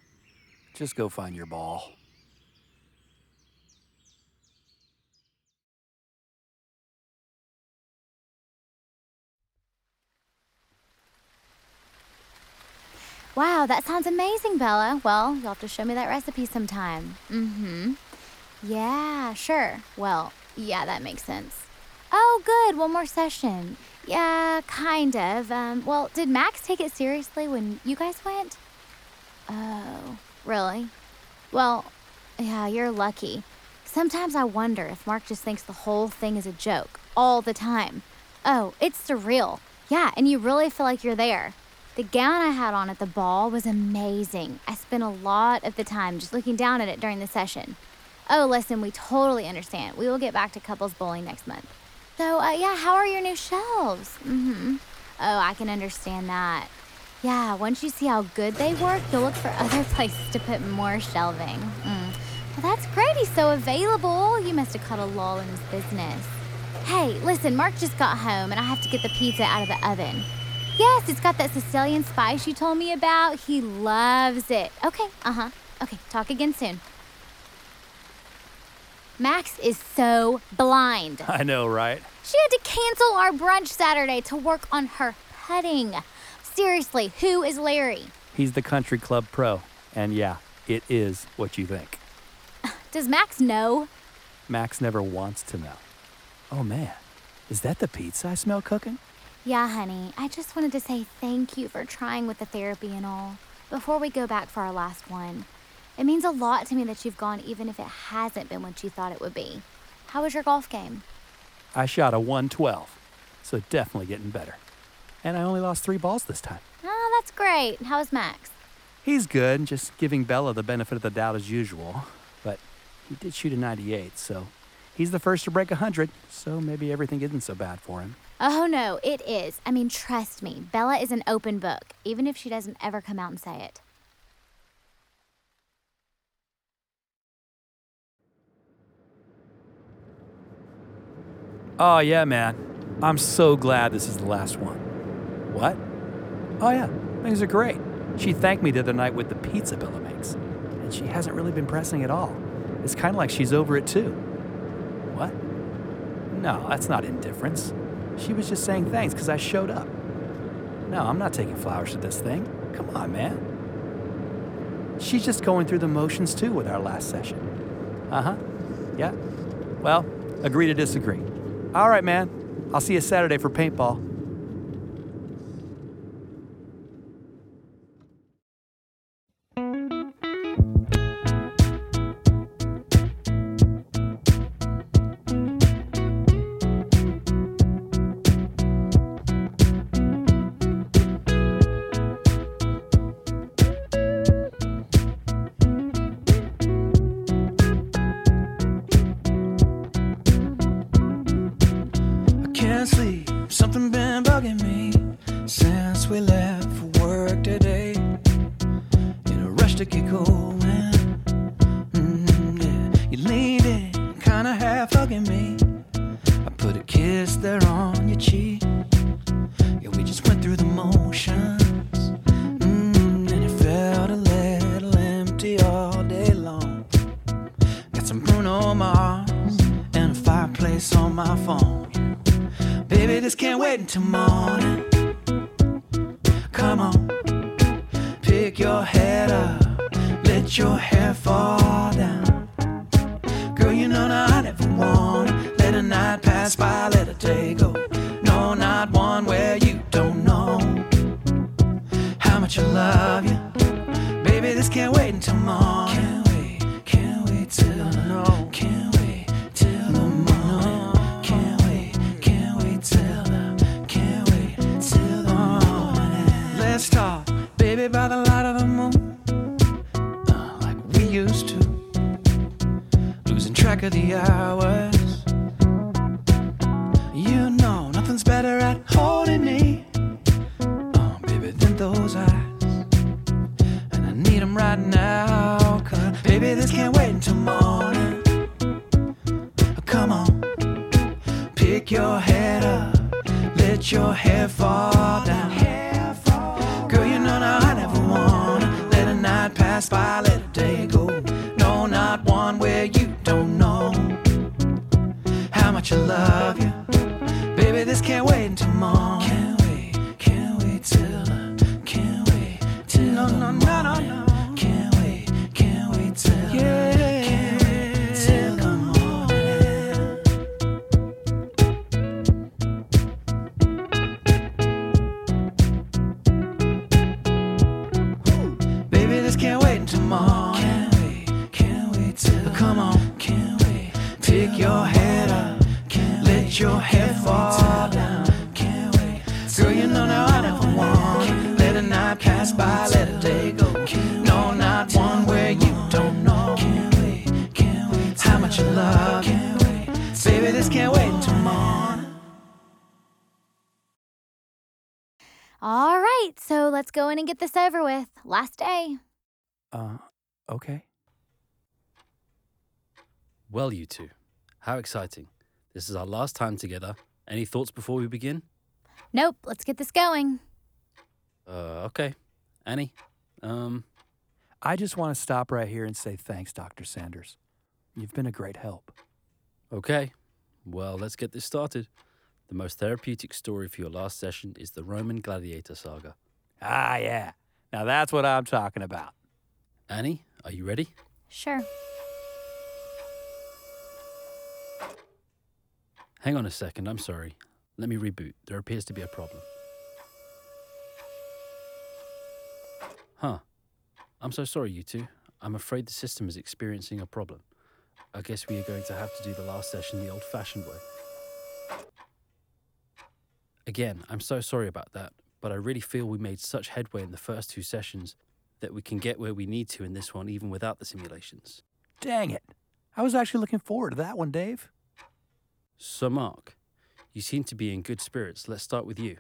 Just go find your ball. Wow, that sounds amazing, Bella. Well, you'll have to show me that recipe sometime. Mm hmm. Yeah, sure. Well, yeah, that makes sense. Oh, good. One more session. Yeah, kind of. Um, well, did Max take it seriously when you guys went? Oh, really? Well, yeah, you're lucky. Sometimes I wonder if Mark just thinks the whole thing is a joke all the time. Oh, it's surreal. Yeah, and you really feel like you're there. The gown I had on at the ball was amazing. I spent a lot of the time just looking down at it during the session. Oh, listen, we totally understand. We will get back to couples bowling next month. So, uh, yeah, how are your new shelves? Mm-hmm. Oh, I can understand that. Yeah, once you see how good they work, you'll look for other places to put more shelving. Mm. Well, that's great. He's so available. You must have caught a lull in his business. Hey, listen, Mark just got home and I have to get the pizza out of the oven. Yes, it's got that Sicilian spice she told me about. He loves it. Okay, uh huh. Okay, talk again soon. Max is so blind. I know, right? She had to cancel our brunch Saturday to work on her putting. Seriously, who is Larry? He's the country club pro. And yeah, it is what you think. Does Max know? Max never wants to know. Oh man, is that the pizza I smell cooking? Yeah, honey. I just wanted to say thank you for trying with the therapy and all. Before we go back for our last one, it means a lot to me that you've gone, even if it hasn't been what you thought it would be. How was your golf game? I shot a 112, so definitely getting better. And I only lost three balls this time. Oh, that's great. How was Max? He's good, just giving Bella the benefit of the doubt as usual. But he did shoot a 98, so he's the first to break 100, so maybe everything isn't so bad for him. Oh, no, it is. I mean, trust me, Bella is an open book, even if she doesn't ever come out and say it. Oh, yeah, man. I'm so glad this is the last one. What? Oh, yeah, things are great. She thanked me the other night with the pizza Bella makes, and she hasn't really been pressing at all. It's kind of like she's over it too. What? No, that's not indifference. She was just saying thanks because I showed up. No, I'm not taking flowers to this thing. Come on, man. She's just going through the motions too with our last session. Uh huh. Yeah. Well, agree to disagree. All right, man. I'll see you Saturday for paintball. And get this over with. Last day. Uh, okay. Well, you two, how exciting. This is our last time together. Any thoughts before we begin? Nope, let's get this going. Uh, okay. Annie, um, I just want to stop right here and say thanks, Dr. Sanders. You've been a great help. okay. Well, let's get this started. The most therapeutic story for your last session is the Roman gladiator saga. Ah, yeah. Now that's what I'm talking about. Annie, are you ready? Sure. Hang on a second, I'm sorry. Let me reboot. There appears to be a problem. Huh. I'm so sorry, you two. I'm afraid the system is experiencing a problem. I guess we are going to have to do the last session the old fashioned way. Again, I'm so sorry about that, but I really feel we made such headway in the first two sessions that we can get where we need to in this one even without the simulations. Dang it. I was actually looking forward to that one, Dave. So, Mark, you seem to be in good spirits. Let's start with you.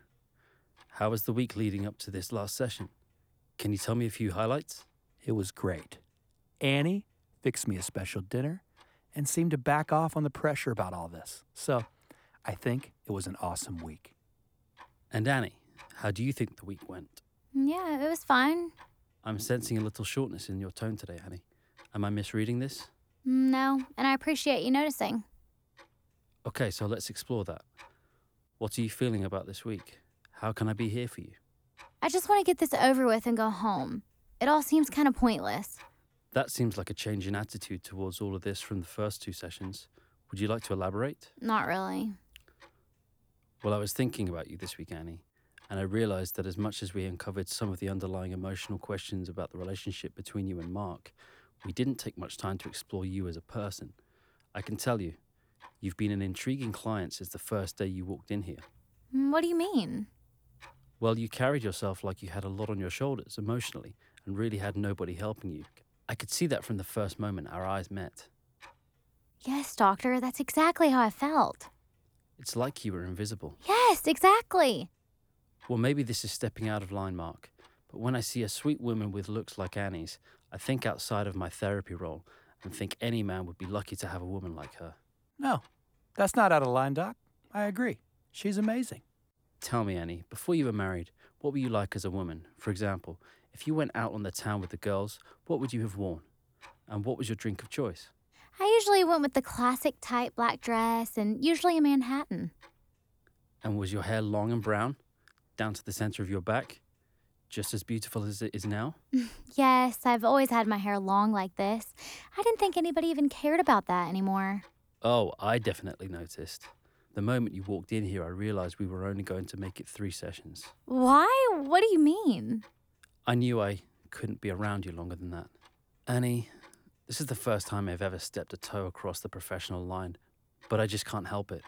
How was the week leading up to this last session? Can you tell me a few highlights? It was great. Annie fixed me a special dinner and seemed to back off on the pressure about all this. So I think it was an awesome week. And Annie, how do you think the week went? Yeah, it was fine. I'm sensing a little shortness in your tone today, Annie. Am I misreading this? No, and I appreciate you noticing. Okay, so let's explore that. What are you feeling about this week? How can I be here for you? I just want to get this over with and go home. It all seems kind of pointless. That seems like a change in attitude towards all of this from the first two sessions. Would you like to elaborate? Not really. Well, I was thinking about you this week, Annie, and I realized that as much as we uncovered some of the underlying emotional questions about the relationship between you and Mark, we didn't take much time to explore you as a person. I can tell you, you've been an intriguing client since the first day you walked in here. Mm, What do you mean? Well, you carried yourself like you had a lot on your shoulders emotionally and really had nobody helping you. I could see that from the first moment our eyes met. Yes, doctor, that's exactly how I felt. It's like you were invisible. Yes, exactly. Well, maybe this is stepping out of line, Mark, but when I see a sweet woman with looks like Annie's, I think outside of my therapy role and think any man would be lucky to have a woman like her. No, that's not out of line, Doc. I agree. She's amazing. Tell me, Annie, before you were married, what were you like as a woman? For example, if you went out on the town with the girls, what would you have worn? And what was your drink of choice? I usually went with the classic tight black dress and usually a Manhattan. And was your hair long and brown, down to the center of your back? Just as beautiful as it is now? Yes, I've always had my hair long like this. I didn't think anybody even cared about that anymore. Oh, I definitely noticed. The moment you walked in here, I realized we were only going to make it three sessions. Why? What do you mean? I knew I couldn't be around you longer than that. Annie, this is the first time I've ever stepped a toe across the professional line, but I just can't help it.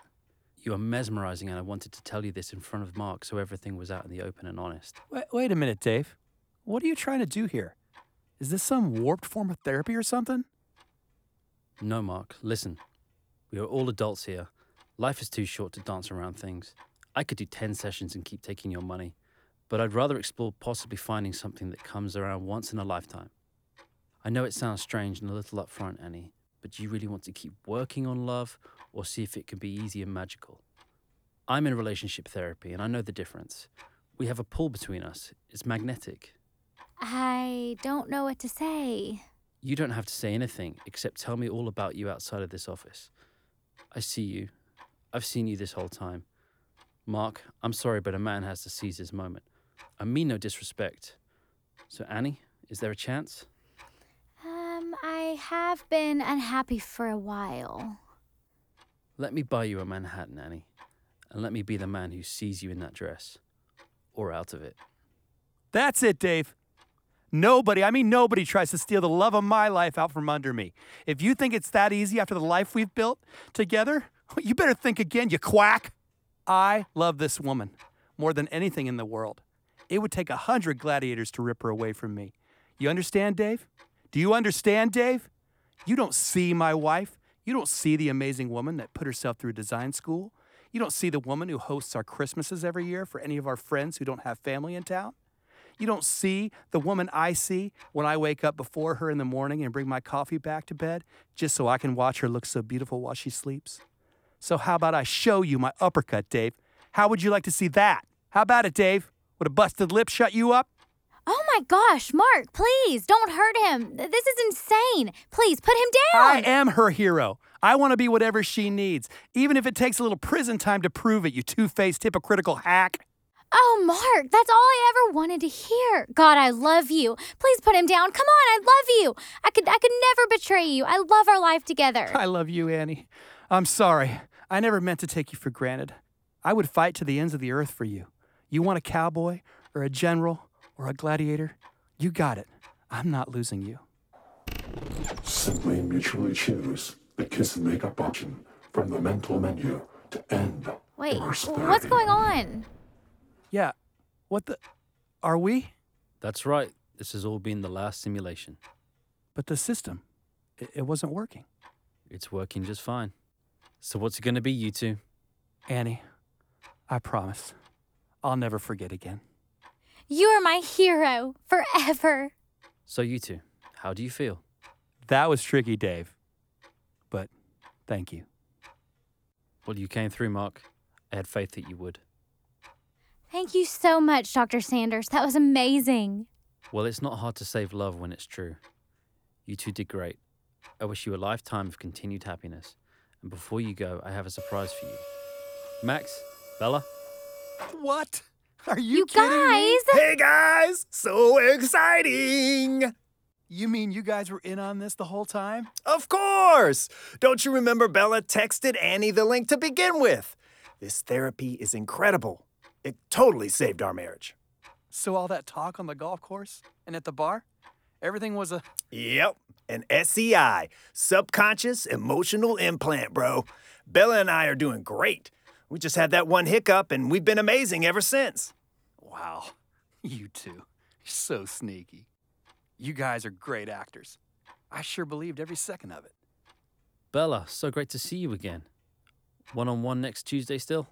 You are mesmerizing, and I wanted to tell you this in front of Mark so everything was out in the open and honest. Wait, wait a minute, Dave. What are you trying to do here? Is this some warped form of therapy or something? No, Mark, listen. We are all adults here. Life is too short to dance around things. I could do 10 sessions and keep taking your money, but I'd rather explore possibly finding something that comes around once in a lifetime. I know it sounds strange and a little upfront, Annie, but do you really want to keep working on love or see if it can be easy and magical? I'm in relationship therapy and I know the difference. We have a pull between us, it's magnetic. I don't know what to say. You don't have to say anything except tell me all about you outside of this office. I see you. I've seen you this whole time. Mark, I'm sorry, but a man has to seize his moment. I mean no disrespect. So, Annie, is there a chance? Um, I have been unhappy for a while. Let me buy you a Manhattan, Annie, and let me be the man who sees you in that dress. Or out of it. That's it, Dave. Nobody, I mean nobody, tries to steal the love of my life out from under me. If you think it's that easy after the life we've built together, you better think again, you quack. I love this woman more than anything in the world. It would take a hundred gladiators to rip her away from me. You understand, Dave? Do you understand, Dave? You don't see my wife. You don't see the amazing woman that put herself through design school. You don't see the woman who hosts our Christmases every year for any of our friends who don't have family in town. You don't see the woman I see when I wake up before her in the morning and bring my coffee back to bed just so I can watch her look so beautiful while she sleeps. So, how about I show you my uppercut, Dave? How would you like to see that? How about it, Dave? Would a busted lip shut you up? Oh my gosh, Mark, please don't hurt him. This is insane. Please put him down. I am her hero. I want to be whatever she needs, even if it takes a little prison time to prove it, you two faced hypocritical hack. Oh, Mark, that's all I ever wanted to hear. God, I love you. Please put him down. Come on, I love you. I could I could never betray you. I love our life together. I love you, Annie. I'm sorry. I never meant to take you for granted. I would fight to the ends of the earth for you. You want a cowboy or a general or a gladiator? You got it. I'm not losing you. Simply mutually choose the kiss and make up option from the mental menu to end Wait, the worst what's going on? Yeah. What the? Are we? That's right. This has all been the last simulation. But the system, it, it wasn't working. It's working just fine. So, what's it going to be, you two? Annie, I promise. I'll never forget again. You are my hero forever. So, you two, how do you feel? That was tricky, Dave. But thank you. Well, you came through, Mark. I had faith that you would. Thank you so much, Dr. Sanders. That was amazing. Well, it's not hard to save love when it's true. You two did great. I wish you a lifetime of continued happiness. And before you go, I have a surprise for you. Max, Bella, What? Are you, You kidding me? guys? Hey guys, so exciting! You mean you guys were in on this the whole time? Of course! Don't you remember Bella texted Annie the link to begin with? This therapy is incredible. It totally saved our marriage. So all that talk on the golf course and at the bar, everything was a Yep, an SEI, subconscious emotional implant, bro. Bella and I are doing great. We just had that one hiccup and we've been amazing ever since. wow. You two, you're so sneaky. You guys are great actors. I sure believed every second of it. Bella, so great to see you again. One on one next Tuesday still?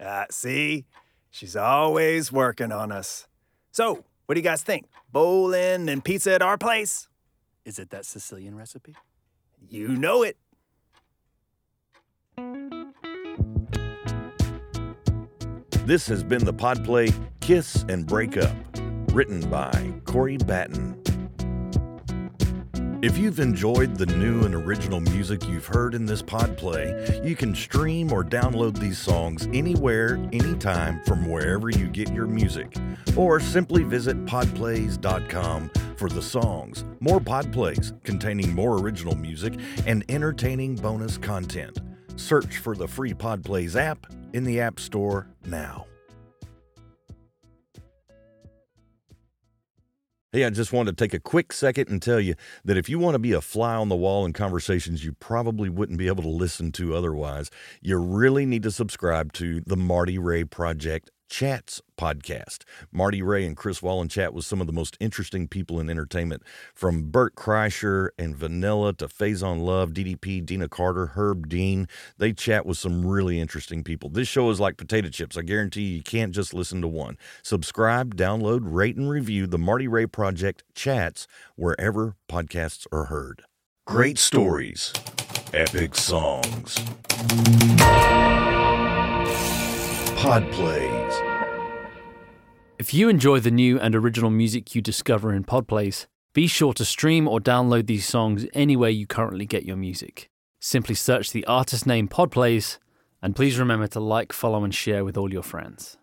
Uh, see? She's always working on us. So, what do you guys think? Bowling and pizza at our place? Is it that Sicilian recipe? You know it. This has been the Podplay Kiss and Break Up, written by Corey Batten. If you've enjoyed the new and original music you've heard in this Podplay, you can stream or download these songs anywhere, anytime from wherever you get your music. Or simply visit podplays.com for the songs, more Podplays containing more original music and entertaining bonus content. Search for the free Podplays app in the App Store now. Hey, I just wanted to take a quick second and tell you that if you want to be a fly on the wall in conversations you probably wouldn't be able to listen to otherwise, you really need to subscribe to the Marty Ray Project Chats podcast. Marty Ray and Chris Wallen chat with some of the most interesting people in entertainment, from Bert Kreischer and Vanilla to Faizon Love, DDP, Deana Carter, Herb Dean. They chat with some really interesting people. This show is like potato chips. I guarantee you, you can't just listen to one. Subscribe, download, rate, and review the Marty Ray Project chats wherever podcasts are heard. Great stories, epic songs. Podplays. If you enjoy the new and original music you discover in Podplays, be sure to stream or download these songs anywhere you currently get your music. Simply search the artist name Podplays, and please remember to like, follow, and share with all your friends.